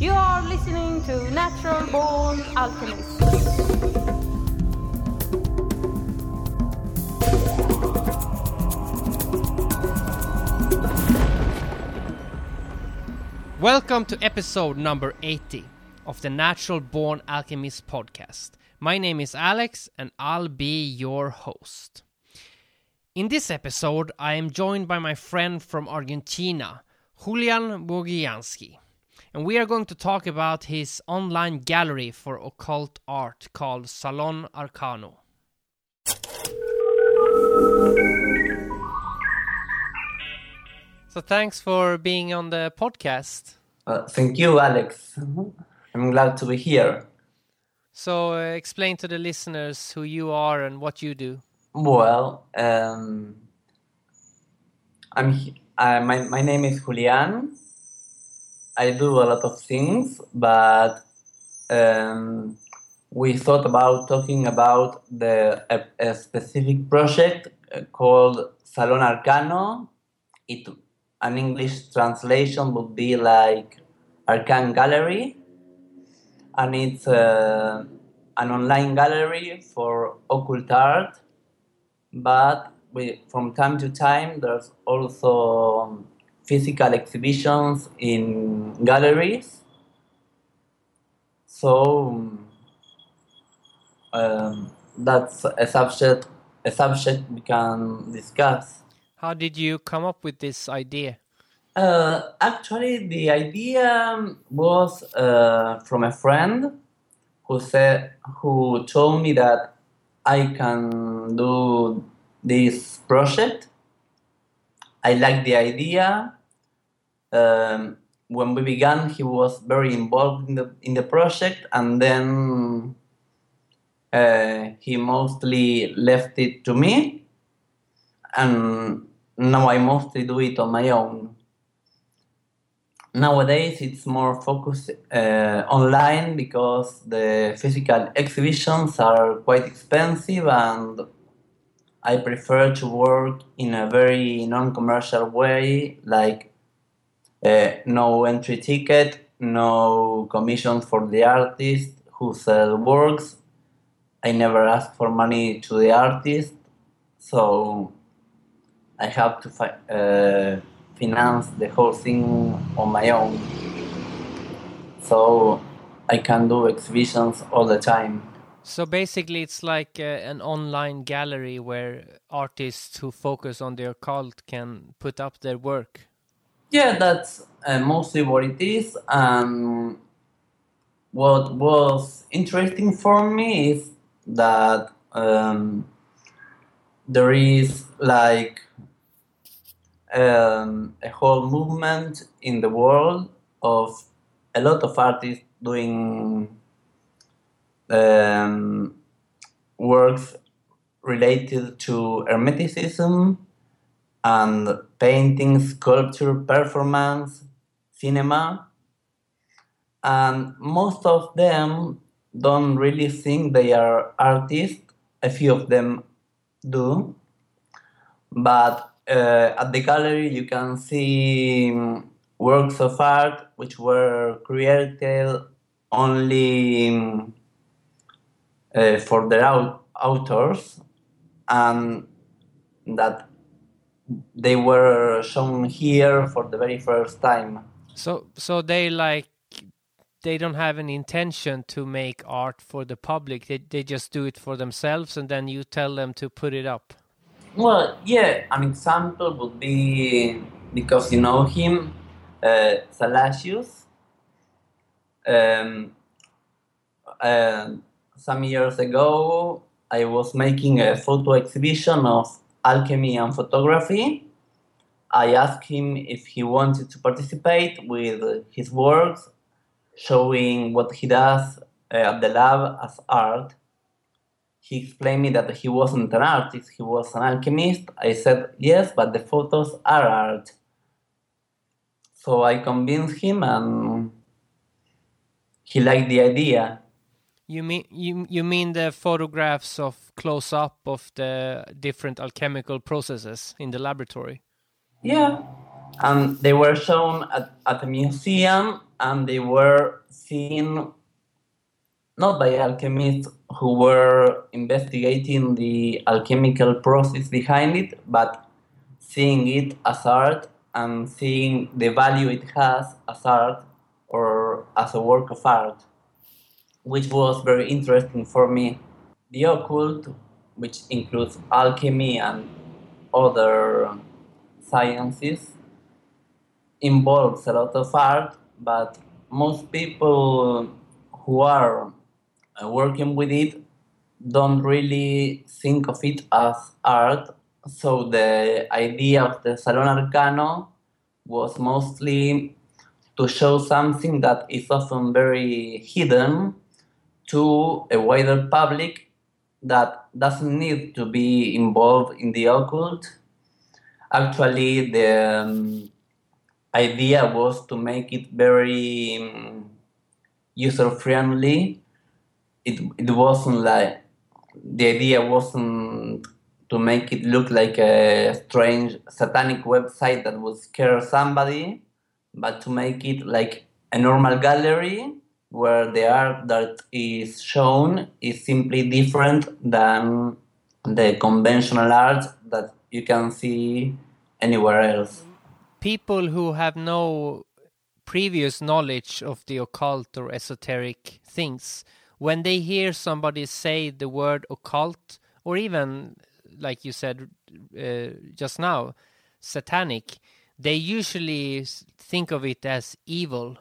You are listening to Natural Born Alchemist. Welcome to episode number 80 of the Natural Born Alchemist podcast. My name is Alex and I'll be your host. In this episode, I am joined by my friend from Argentina, Julian Bogiansky, and we are going to talk about his online gallery for occult art called Salon Arcano. So thanks for being on the podcast. Uh, thank you, Alex. I'm glad to be here. So uh, explain to the listeners who you are and what you do. Well, um, I'm uh, my my name is Julian. I do a lot of things, but um, we thought about talking about the a, a specific project uh, called Salon Arcano. It an English translation would be like Arcan Gallery, and it's uh, an online gallery for occult art. But we, from time to time, there's also physical exhibitions in galleries. So um, that's a subject a subject we can discuss. How did you come up with this idea? Uh, actually, the idea was uh, from a friend who said who told me that I can do this project. I like the idea. Um, when we began, he was very involved in the in the project, and then uh, he mostly left it to me, and now I mostly do it on my own. Nowadays, it's more focused uh, online because the physical exhibitions are quite expensive, and I prefer to work in a very non-commercial way, like no entry ticket, no commission for the artist who sell works. I never ask for money to the artist, so I have to fi- uh, finance the whole thing on my own. So I can do exhibitions all the time. So basically, it's like uh, an online gallery where artists who focus on the occult can put up their work. Yeah, that's uh, mostly what it is. And what was interesting for me is that um, there is like um, a whole movement in the world of a lot of artists doing um, works related to Hermeticism and painting, sculpture, performance, cinema. And most of them don't really think they are artists. A few of them do. But uh, at the gallery, you can see um, works of art which were created only um, uh, for their au- authors and that they were shown here for the very first time. So, so they like they don't have an intention to make art for the public. They they just do it for themselves, and then you tell them to put it up. Well, yeah, an example would be because you know him, uh, Salasius. Um, uh, some years ago, I was making a photo exhibition of alchemy and photography. I asked him if he wanted to participate with his works, showing what he does uh, at the lab as art. He explained me that he wasn't an artist, he was an alchemist. I said, yes, but the photos are art. So I convinced him and he liked the idea. You mean you you mean the photographs of close up of the different alchemical processes in the laboratory? Yeah, and they were shown at, at a museum and they were seen not by alchemists who were investigating the alchemical process behind it, but seeing it as art and seeing the value it has as art or as a work of art, which was very interesting for me. The occult, which includes alchemy and other sciences, involves a lot of art, but most people who are uh, working with it don't really think of it as art. So the idea of the Salon Arcano was mostly to show something that is often very hidden to a wider public that doesn't need to be involved in the occult. Actually, the um, idea was to make it very um, user friendly. It, it wasn't like the idea wasn't to make it look like a strange satanic website that would scare somebody, but to make it like a normal gallery where the art that is shown is simply different than the conventional art that you can see anywhere else. People who have no previous knowledge of the occult or esoteric things, when they hear somebody say the word occult, or even, like you said uh, just now, satanic, they usually think of it as evil.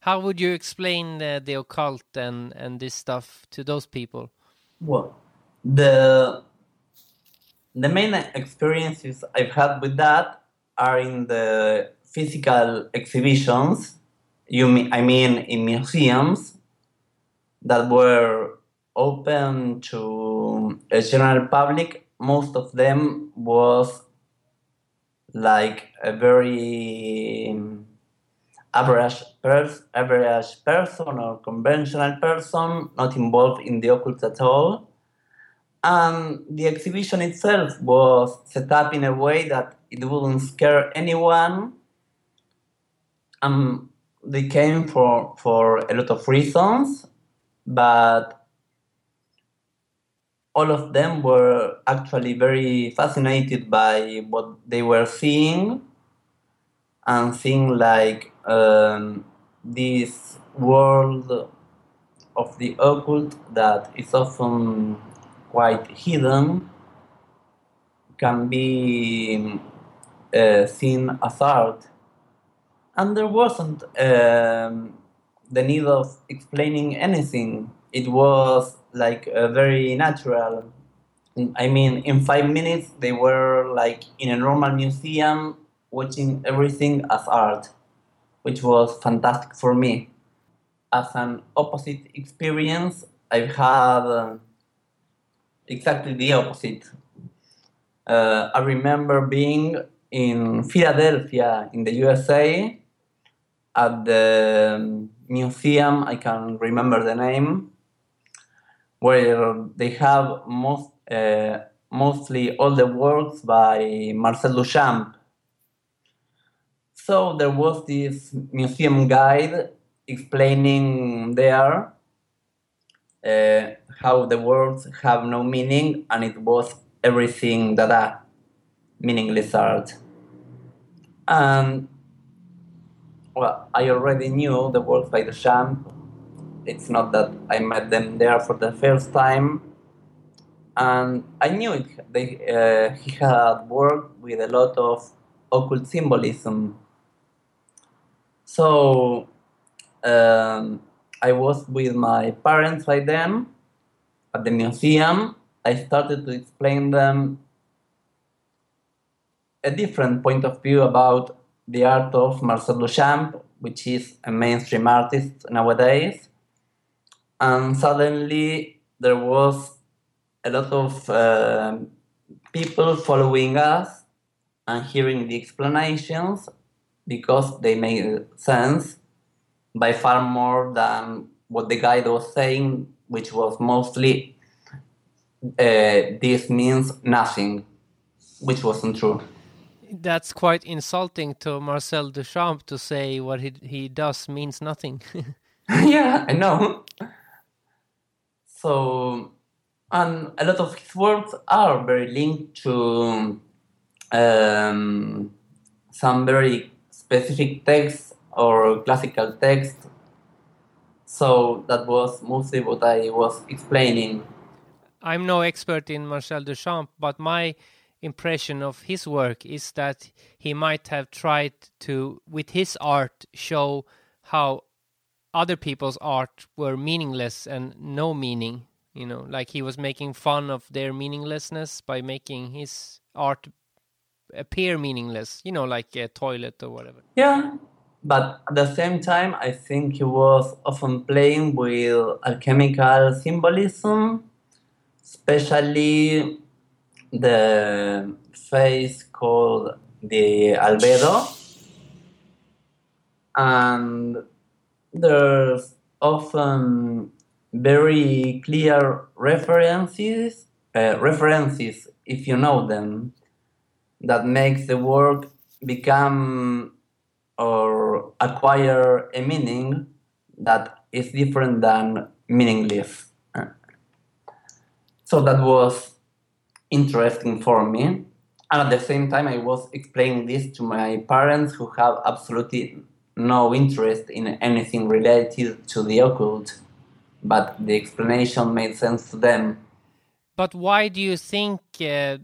How would you explain the occult and, and this stuff to those people? Well, the the main experiences I've had with that are in the physical exhibitions. You mean I mean in museums that were open to a general public. Most of them was like a very average, pers- average person or conventional person, not involved in the occult at all. And the exhibition itself was set up in a way that it wouldn't scare anyone. Um, they came for, for a lot of reasons, but all of them were actually very fascinated by what they were seeing and seeing like um, this world of the occult that is often quite hidden can be uh, seen as art. And there wasn't um, the need of explaining anything. It was like uh, very natural. I mean, in five minutes, they were like in a normal museum watching everything as art, which was fantastic for me. As an opposite experience, I've had uh, exactly the opposite. Uh, I remember being in Philadelphia, in the USA, at the museum, I can remember the name, where they have most, uh, mostly all the works by Marcel Duchamp. So there was this museum guide explaining there uh, how the words have no meaning and it was everything that a meaningless art. And well, I already knew the words by Duchamp. It's not that I met them there for the first time, and I knew it. They, uh, he had worked with a lot of occult symbolism. So um, I was with my parents by then at the museum. I started to explain them a different point of view about the art of Marcel Duchamp, which is a mainstream artist nowadays. And suddenly there was a lot of uh, people following us and hearing the explanations because they made sense by far more than what the guide was saying, which was mostly uh, this means nothing, which wasn't true. That's quite insulting to Marcel Duchamp to say what he he does means nothing. yeah, I know. So, and a lot of his works are very linked to um, some very specific texts or classical texts. So that was mostly what I was explaining. I'm no expert in Marcel Duchamp, but my impression of his work is that he might have tried to, with his art, show how other people's art were meaningless and no meaning. You know, like he was making fun of their meaninglessness by making his art appear meaningless. You know, like a toilet or whatever. Yeah, but at the same time, I think he was often playing with alchemical symbolism, especially the face called the albedo. And there's often very clear references, uh, references if you know them, that makes the work become or acquire a meaning that is different than meaningless. So that was interesting for me. And at the same time, I was explaining this to my parents who have absolutely no interest in anything related to the occult, but the explanation made sense to them. But why do you think uh,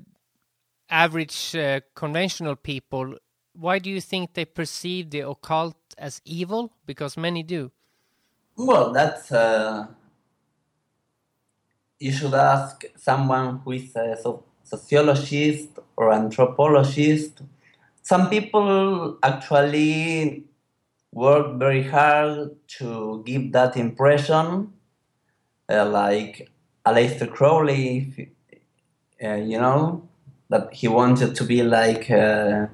average uh, conventional people why do you think they perceive the occult as evil? Because many do. Well, that's. Uh, you should ask someone who is a sociologist or anthropologist. Some people actually work very hard to give that impression, uh, like Aleister Crowley, uh, you know, that he wanted to be like. Uh,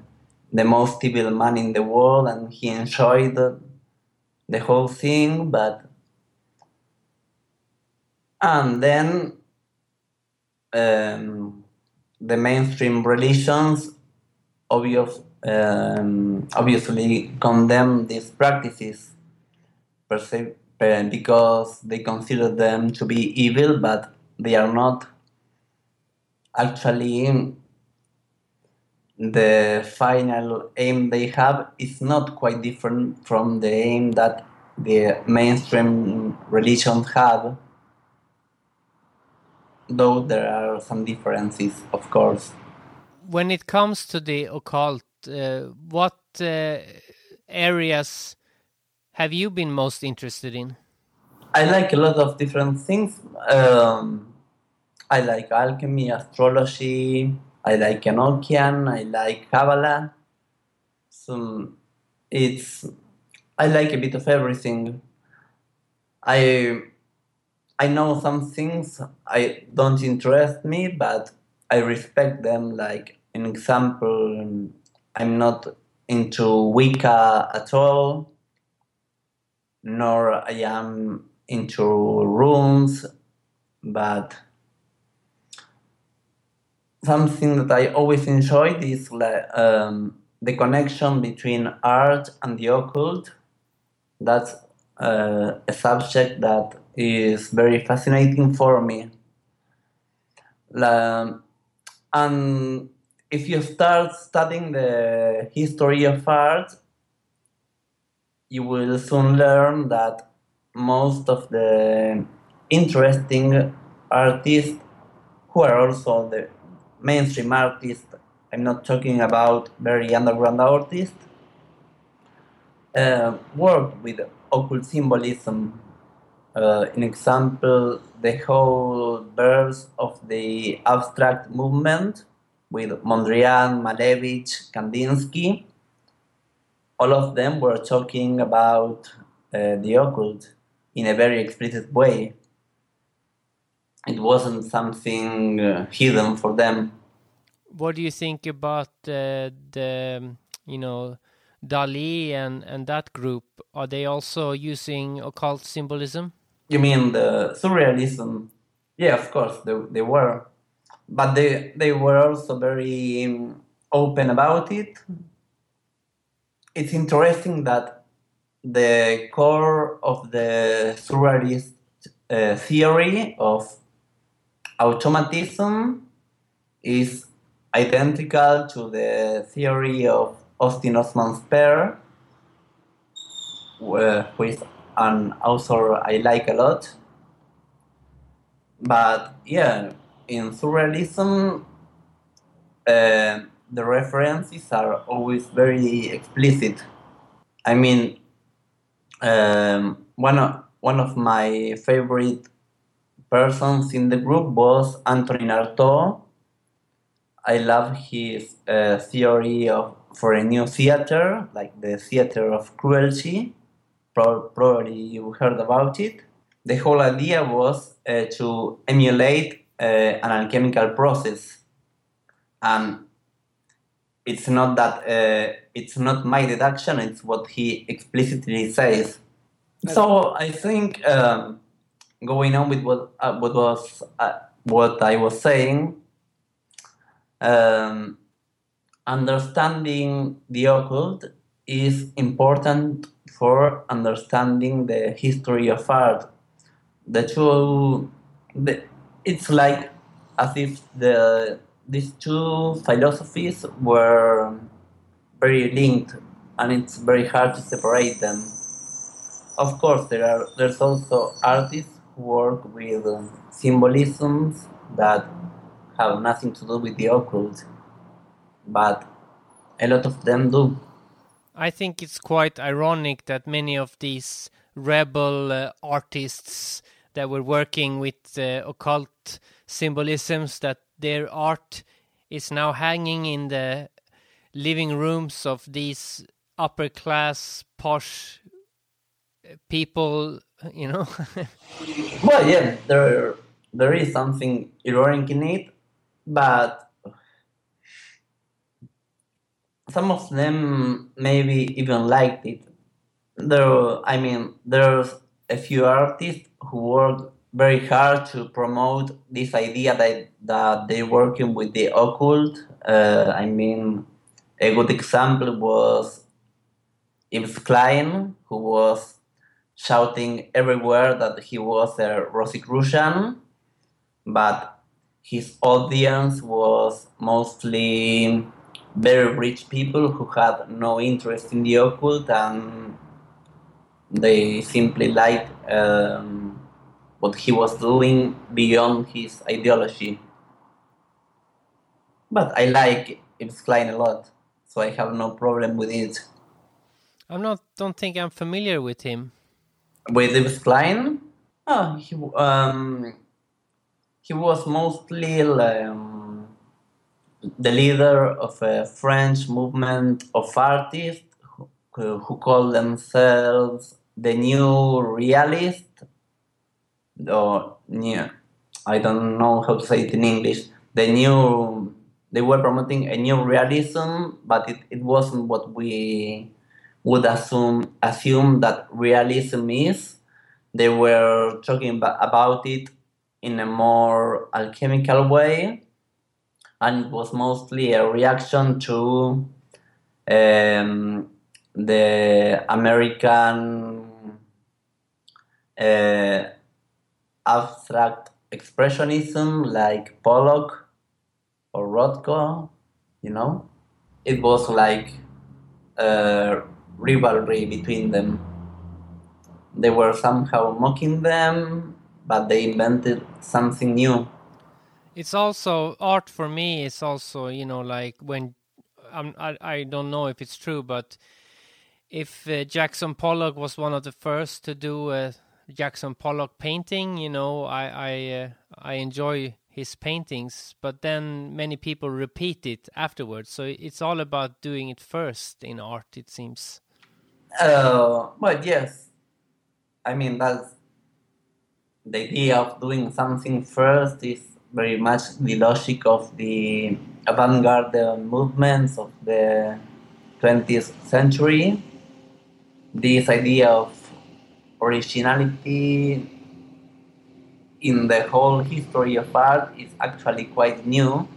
the most evil man in the world and he enjoyed the, the whole thing but and then um, the mainstream religions obvious, um, obviously condemn these practices because they consider them to be evil but they are not actually the final aim they have is not quite different from the aim that the mainstream religions have, though there are some differences, of course. When it comes to the occult, uh, what uh, areas have you been most interested in? I like a lot of different things. Um, I like alchemy, astrology, I like Enochian, I like Kabbalah. So it's I like a bit of everything. I I know some things I don't interest me, but I respect them. Like an example, I'm not into Wicca at all, nor I am into runes, but something that I always enjoyed is um, the connection between art and the occult. That's uh, a subject that is very fascinating for me. Um, and if you start studying the history of art, you will soon learn that most of the interesting artists who are also the mainstream artists, I'm not talking about very underground artists, uh, work with occult symbolism. Uh, an example, the whole birth of the abstract movement with Mondrian, Malevich, Kandinsky. All of them were talking about uh, the occult in a very explicit way it wasn't something uh, hidden for them. What do you think about uh, the, you know, Dali and, and that group? Are they also using occult symbolism? You mean the surrealism? Yeah, of course, they, they were. But they, they were also very um, open about it. It's interesting that the core of the surrealist uh, theory of automatism is identical to the theory of Austin Osman Spare, who is an author I like a lot. But yeah, in surrealism, uh, the references are always very explicit. I mean, um, one of one of my favorite persons in the group was Antonin Artaud. I love his uh, theory of for a new theater, like the theater of cruelty. Pro- probably you heard about it. The whole idea was uh, to emulate uh, an alchemical process, and it's not that uh, it's not my deduction; it's what he explicitly says. So I think um, going on with what uh, what was uh, what I was saying, um, understanding the occult is important for understanding the history of art. The two, the, it's like as if the these two philosophies were very linked, and it's very hard to separate them. Of course, there are there's also artists work with um, symbolisms that have nothing to do with the occult, but a lot of them do. I think it's quite ironic that many of these rebel uh, artists that were working with uh, occult symbolisms that their art is now hanging in the living rooms of these upper class posh uh, people you know well yeah there there is something ironic in it but some of them maybe even liked it. There, I mean, there's a few artists who work very hard to promote this idea that that they're working with the occult. Uh, I mean, a good example was Yves Klein, who was shouting everywhere that he was a Rosicrucian, but his audience was mostly very rich people who had no interest in the occult and they simply liked um, what he was doing beyond his ideology. But I like Yves Klein a lot, so I have no problem with it. i'm not don't think i'm familiar with him With Yves Klein, oh, he, um, he was mostly um, the leader of a French movement of artists who, who call themselves the New Realist, or new, I don't know how to say it in English. The new, they were promoting a new realism, but it, it wasn't what we would assume assume that realism is. They were talking about it in a more alchemical way, and it was mostly a reaction to um, the American uh, abstract expressionism, like Pollock or Rothko. You know, it was like a rivalry between them. They were somehow mocking them, but they invented something new. it's also art for me it's also you know like when I'm, I, I don't know if it's true but if uh, jackson pollock was one of the first to do a jackson pollock painting you know i i uh, i enjoy his paintings but then many people repeat it afterwards. So it's all about doing it first in art it seems. Uh, but yes, I mean that's the idea of doing something first is very much the logic of the avant-garde movements of the 20th century. This idea of originality in the whole history of art is actually quite new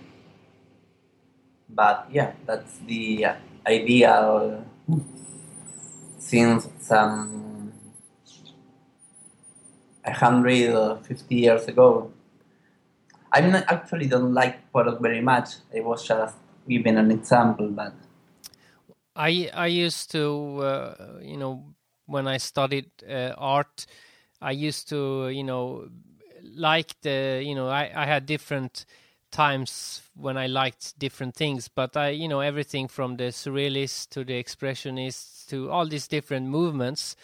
but yeah, that's the idea since some 150 years ago. I actually don't like Pollock very much. It was just giving an example, but I I used to uh, you know when I studied uh, art, I used to you know like the you know I I had different times when I liked different things, but I you know everything from the surrealists to the expressionists to all these different movements.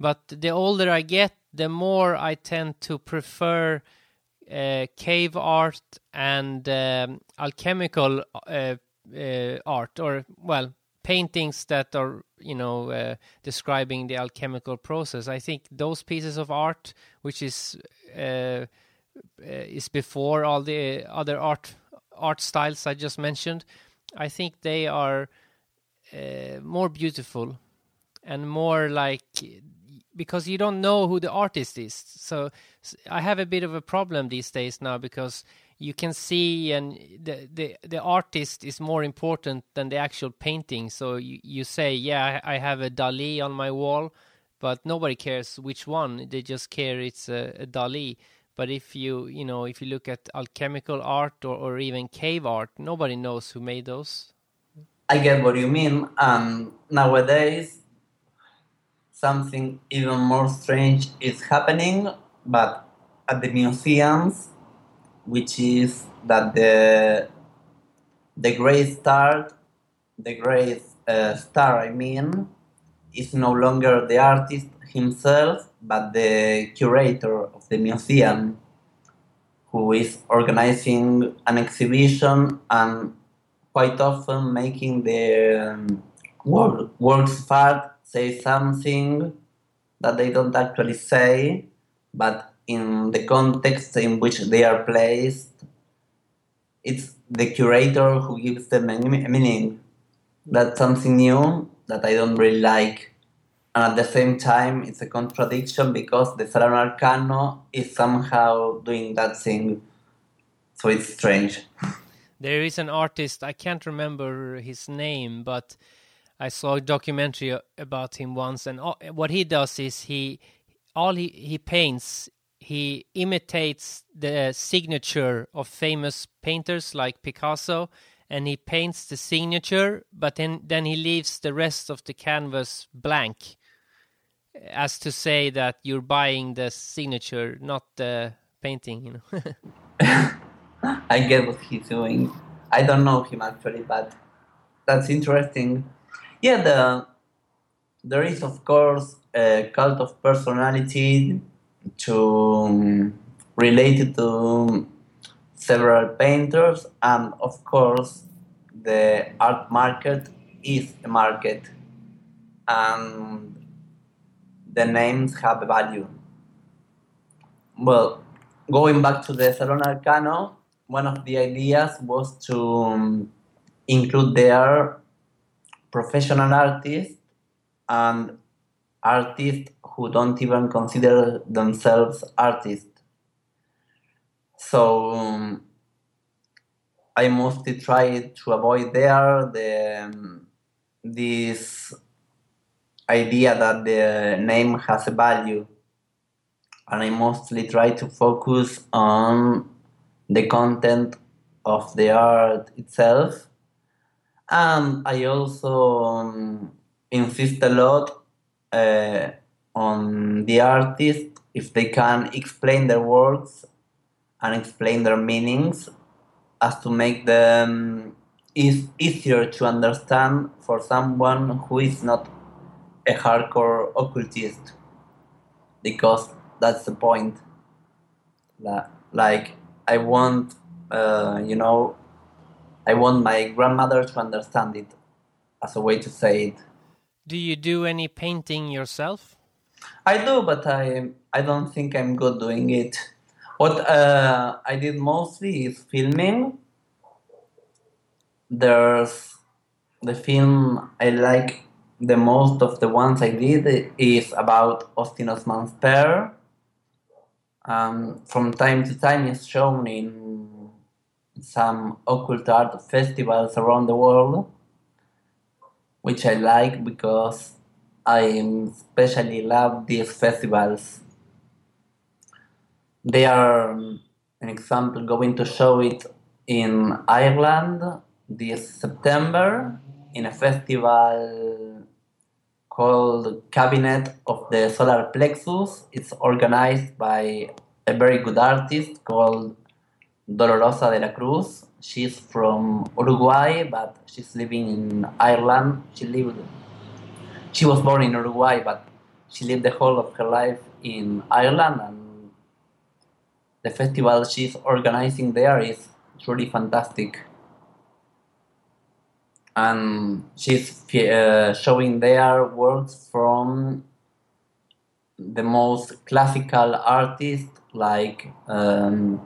But the older I get, the more I tend to prefer uh, cave art and um, alchemical uh, uh, art, or well, paintings that are you know uh, describing the alchemical process. I think those pieces of art, which is uh, is before all the other art art styles I just mentioned, I think they are uh, more beautiful and more like because you don't know who the artist is. So I have a bit of a problem these days now because you can see and the the the artist is more important than the actual painting. So you you say, yeah, I have a Dali on my wall, but nobody cares which one. They just care it's a, a Dali. But if you you know if you look at alchemical art or, or even cave art, nobody knows who made those. I get what you mean. Um, nowadays, something even more strange is happening, but at the museums, which is that the the great star, the great uh, star, I mean, is no longer the artist himself, but the curator of the museum, who is organizing an exhibition and quite often making the um, work, works of art say something that they don't actually say, but in the context in which they are placed, it's the curator who gives them a meaning. That's something new that I don't really like. And at the same time, it's a contradiction because the Salon Arcano is somehow doing that thing. So it's strange. There is an artist, I can't remember his name, but I saw a documentary about him once, and all, what he does is he all he, he paints he imitates the signature of famous painters like Picasso, and he paints the signature, but then then he leaves the rest of the canvas blank, as to say that you're buying the signature, not the painting. You know. I get what he's doing. I don't know him actually, but that's interesting yeah, the there is of course a cult of personality to um, related to several painters, and of course the art market is a market, and the names have a value. Well, going back to the Salon Arcano, one of the ideas was to um, include there professional artists and artists who don't even consider themselves artists. So um, I mostly try to avoid there the um, this idea that the name has a value, and I mostly try to focus on the content of the art itself and I also um, insist a lot uh, on the artist if they can explain their works and explain their meanings as to make them is easier to understand for someone who is not a hardcore occultist because that's the point like i want uh, you know I want my grandmother to understand it as a way to say it. Do you do any painting yourself? I do, but I I don't think I'm good doing it. What uh, I did mostly is filming. There's the film I like the most of the ones I did is about Austin Osman Spare. Um, from time to time, it's shown in some occult art festivals around the world, which I like because I especially love these festivals. They are um, an example going to show it in Ireland this September in a festival called Cabinet of the Solar Plexus. It's organized by a very good artist called Dolorosa de la Cruz. She's from Uruguay, but she's living in Ireland. She lived, she was born in Uruguay, but she lived the whole of her life in Ireland. And the festival she's organizing there is truly fantastic. And she's uh, showing their works from the most classical artists like um,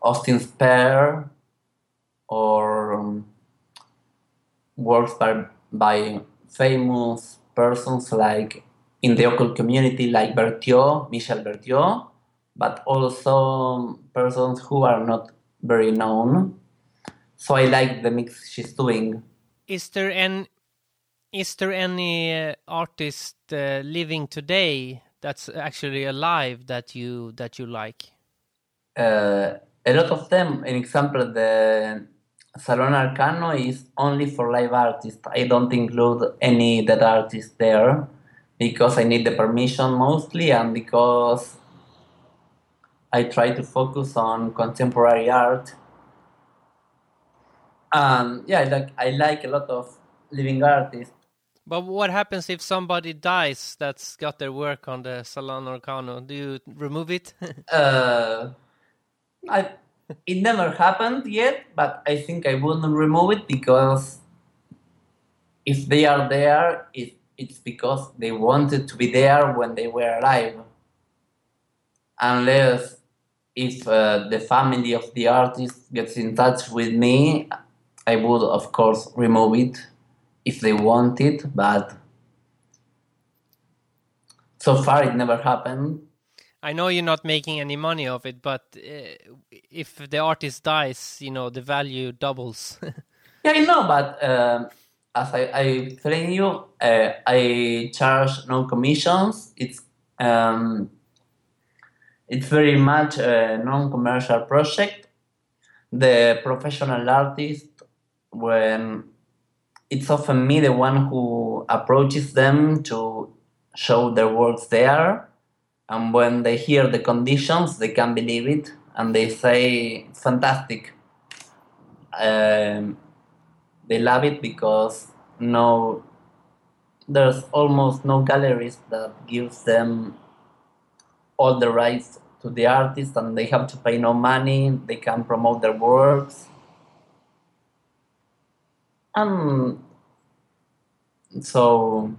Austin Spare or um, works by, by famous persons like in the occult community like Bertiaux, Michel Bertiaux, but also persons who are not very known. So I like the mix she's doing. Is there an is there any uh, artist uh, living today that's actually alive that you that you like? Uh, a lot of them. An example, the Salon Arcano is only for live artists. I don't include any dead artists there because I need the permission mostly and because I try to focus on contemporary art. And yeah, I like I like a lot of living artists. But what happens if somebody dies that's got their work on the Salon Arcano? Do you remove it? uh, I it never happened yet, but I think I wouldn't remove it because if they are there, it, it's because they wanted to be there when they were alive. Unless if uh, the family of the artist gets in touch with me, I would of course remove it if they want it, but so far it never happened. I know you're not making any money of it, but uh, if the artist dies, you know the value doubles. yeah, I know, but uh, as I, I telling you, uh, I charge no commissions. It's um, it's very much a non-commercial project. The professional artist, when it's often me, the one who approaches them to show their works there and when they hear the conditions they can believe it and they say fantastic. Um, they love it because no there's almost no galleries that gives them all the rights to the artist and they have to pay no money they can promote their works. And so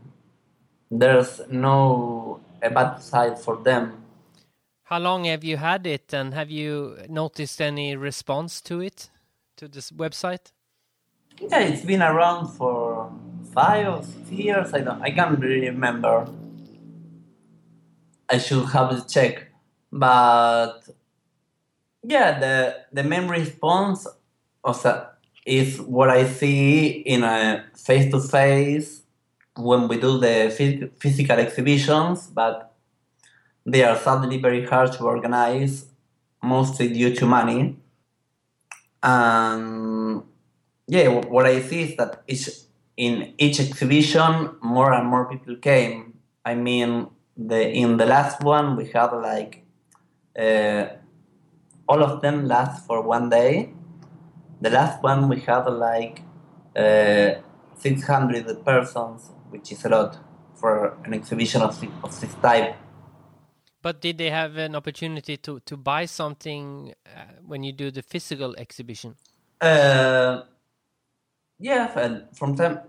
there's no a bad side for them. How long have you had it, and have you noticed any response to it, to this website? Yeah, it's been around for five or six years. I don't, I can't really remember. I should have to check, but yeah, the the main response of is what I see in a face to face when we do the physical exhibitions, but they are sadly very hard to organize, mostly due to money. And yeah, what I see is that each, in each exhibition, more and more people came. I mean, the in the last one we had like uh, all of them last for one day. The last one we had like uh, 600 persons which is a lot for an exhibition of, of this type. But did they have an opportunity to, to buy something uh, when you do the physical exhibition? Uh, yeah, from time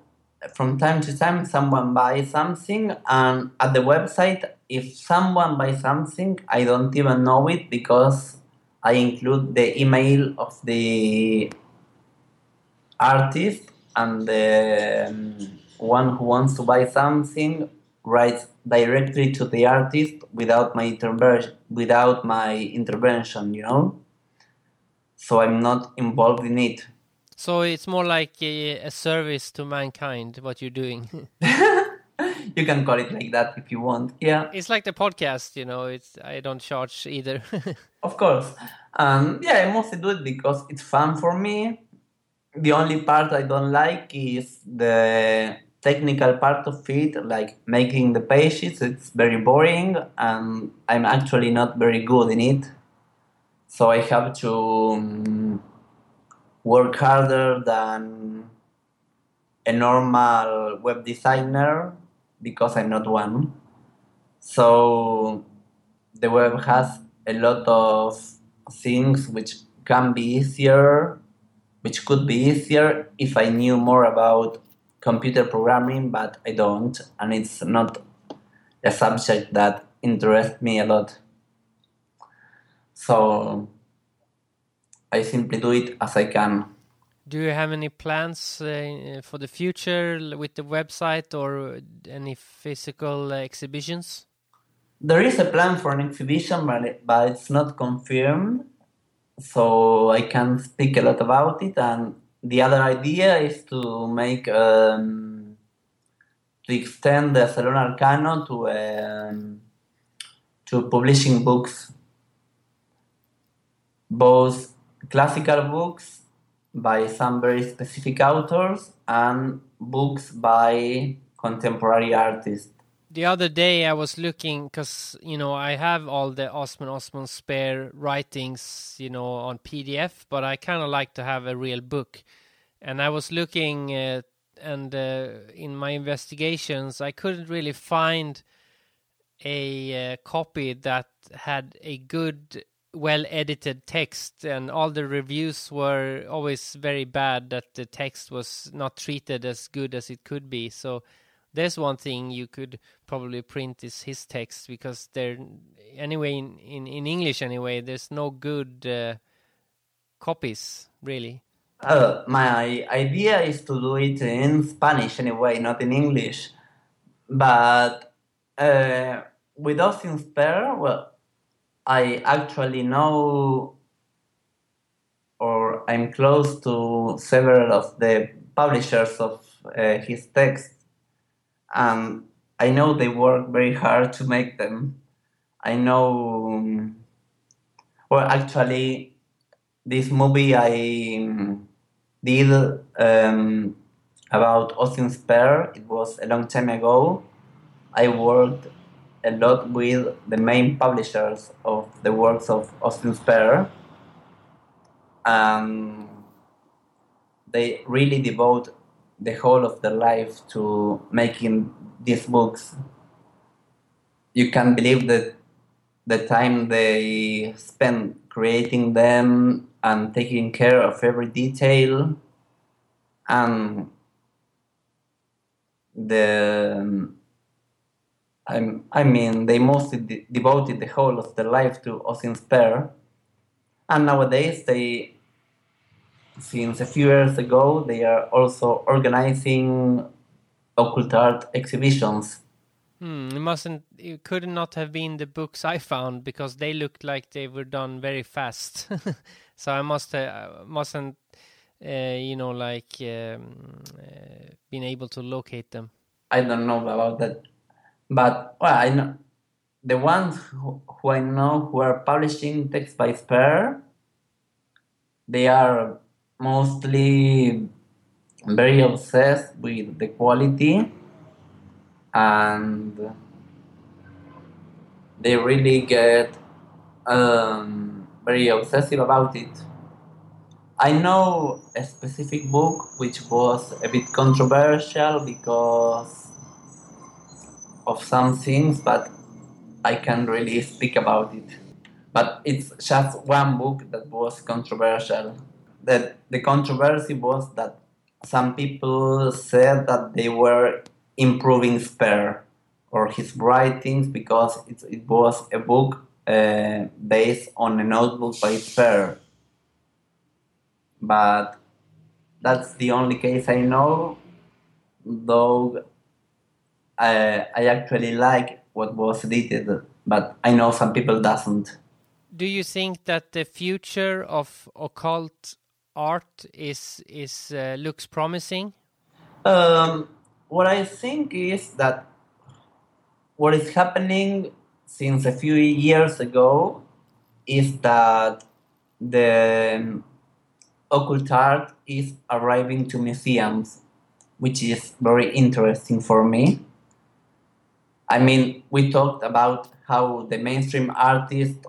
from time to time, someone buys something, and at the website, if someone buys something, I don't even know it because I include the email of the artist and the um, one who wants to buy something writes directly to the artist without my intervention without my intervention you know so I'm not involved in it. So it's more like a, a service to mankind what you're doing. you can call it like that if you want. Yeah, it's like the podcast, you know. It's I don't charge either. of course. Um, yeah, I mostly do it because it's fun for me. The only part I don't like is the technical part of it, like making the pages. It's very boring, and I'm actually not very good in it. So I have to um, work harder than a normal web designer because I'm not one. So the web has a lot of things which can be easier, which could be easier if I knew more about computer programming, but I don't, and it's not a subject that interests me a lot. So I simply do it as I can. Do you have any plans uh, for the future with the website or any physical exhibitions? There is a plan for an exhibition, but, it, but it's not confirmed, so I can't speak a lot about it. And the other idea is to make um, to extend the Salon Arcano to um, to publishing books, both classical books by some very specific authors and books by contemporary artists. The other day I was looking because you know I have all the Osman Osman Spare writings you know on PDF, but I kind of like to have a real book. And I was looking uh, and uh, in my investigations I couldn't really find a uh, copy that had a good well edited text and all the reviews were always very bad that the text was not treated as good as it could be so there's one thing you could probably print is his text because there anyway in, in, in english anyway there's no good uh, copies really. Uh, my idea is to do it in spanish anyway not in english. But uh, with Austin Spare, well I actually know or I'm close to several of the publishers of uh, his texts, and I know they work very hard to make them. I know, um, well, actually, this movie I um, did um, about Austin Spare, it was a long time ago. I worked a lot with the main publishers of the works of Austin Spare. Um, they really devote the whole of their life to making these books. You can believe that the time they spend creating them and taking care of every detail and the I mean, they mostly de- devoted the whole of their life to Austin Spare. And nowadays, they, since a few years ago, they are also organizing occult art exhibitions. Hmm, it mustn't. It could not have been the books I found because they looked like they were done very fast. so I must uh, mustn't, uh, you know, like um, uh, been able to locate them. I don't know about that but well, I know the ones who, who I know who are publishing text by Spare, they are mostly very obsessed with the quality and they really get um, very obsessive about it. I know a specific book which was a bit controversial because of some things, but I can't really speak about it. But it's just one book that was controversial. That the controversy was that some people said that they were improving Spare or his writings because it, it was a book uh, based on a notebook by Spare. But that's the only case I know, though I, I actually like what was edited, but I know some people doesn't. do you think that the future of occult art is is uh, looks promising? Um, what I think is that what is happening since a few years ago is that the occult art is arriving to museums, which is very interesting for me. I mean, we talked about how the mainstream artists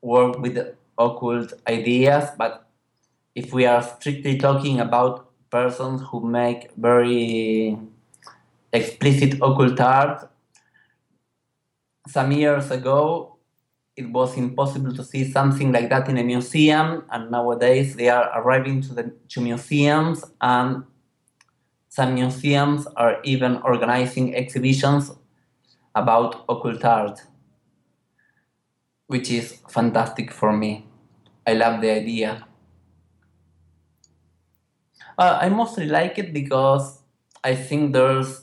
work with occult ideas, but if we are strictly talking about persons who make very explicit occult art, some years ago it was impossible to see something like that in a museum, and nowadays they are arriving to the to museums, and some museums are even organizing exhibitions about occult art, which is fantastic for me. I love the idea. Uh, I mostly like it because I think there's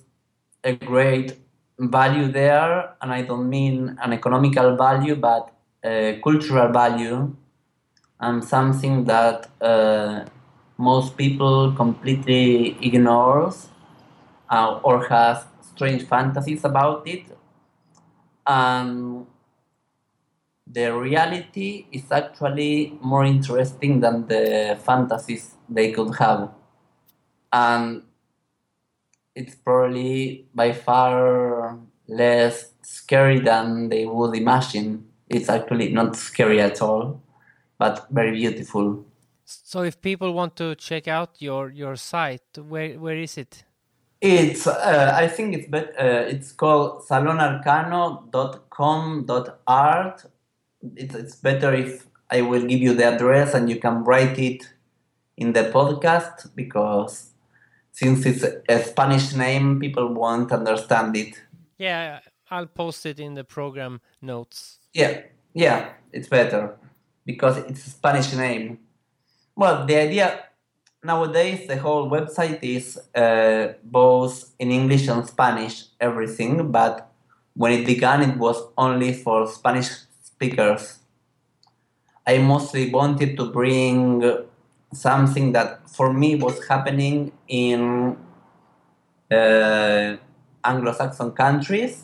a great value there, and I don't mean an economical value, but a cultural value, and something that uh, most people completely ignores uh, or has strange fantasies about it. And the reality is actually more interesting than the fantasies they could have. And it's probably by far less scary than they would imagine. It's actually not scary at all, but very beautiful. So, if people want to check out your your site, where where is it? It's uh, I think it's bet, uh, it's called salonarcano.com.art. It's it's better if I will give you the address and you can write it in the podcast because since it's a Spanish name, people won't understand it. Yeah, I'll post it in the program notes. Yeah, yeah, it's better because it's a Spanish name. Well, the idea nowadays the whole website is uh, both in English and Spanish, everything. But when it began, it was only for Spanish speakers. I mostly wanted to bring something that for me was happening in uh, Anglo-Saxon countries.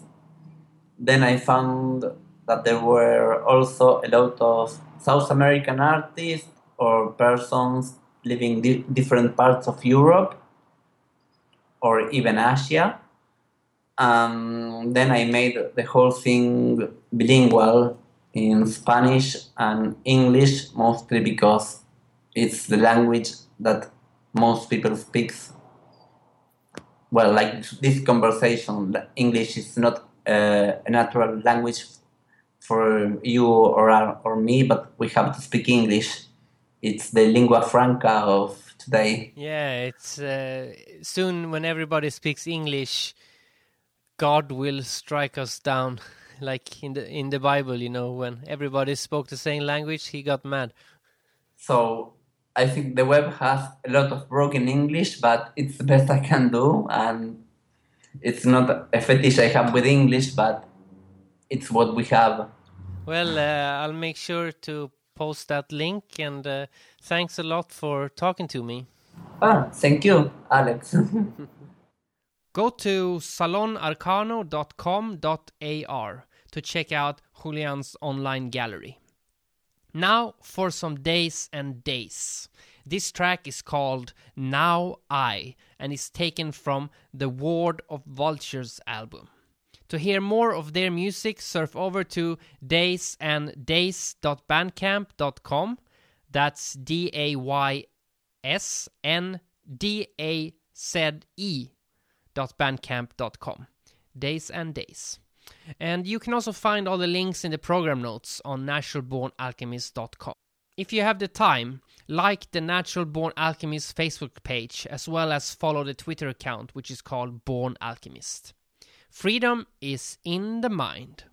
Then I found that there were also a lot of South American artists or persons living di- different parts of Europe or even Asia. Um, then I made the whole thing bilingual in Spanish and English, mostly because it's the language that most people speak. Well, like this conversation, English is not uh, a natural language for you or or me, but we have to speak English. It's the lingua franca of today. Yeah, it's uh, soon when everybody speaks English, God will strike us down, like in the in the Bible. You know, when everybody spoke the same language, He got mad. So I think the web has a lot of broken English, but it's the best I can do, and it's not a fetish I have with English, but it's what we have. Well, uh, I'll make sure to post that link, and uh, thanks a lot for talking to me. Ah, thank you, Alex. Go to salonarcano.com.ar to check out Julian's online gallery. Now for some Days N' Daze. This track is called Now I and is taken from the Ward of Vultures album. To hear more of their music, surf over to daysndaze.bandcamp.com. That's D A Y S N D A Z E dot bandcamp.com. Days N' Daze. And you can also find all the links in the program notes on naturalbornalchemist.com. If you have the time, like the Natural Born Alchemist Facebook page as well as follow the Twitter account which is called Born Alchemist. Freedom is in the mind.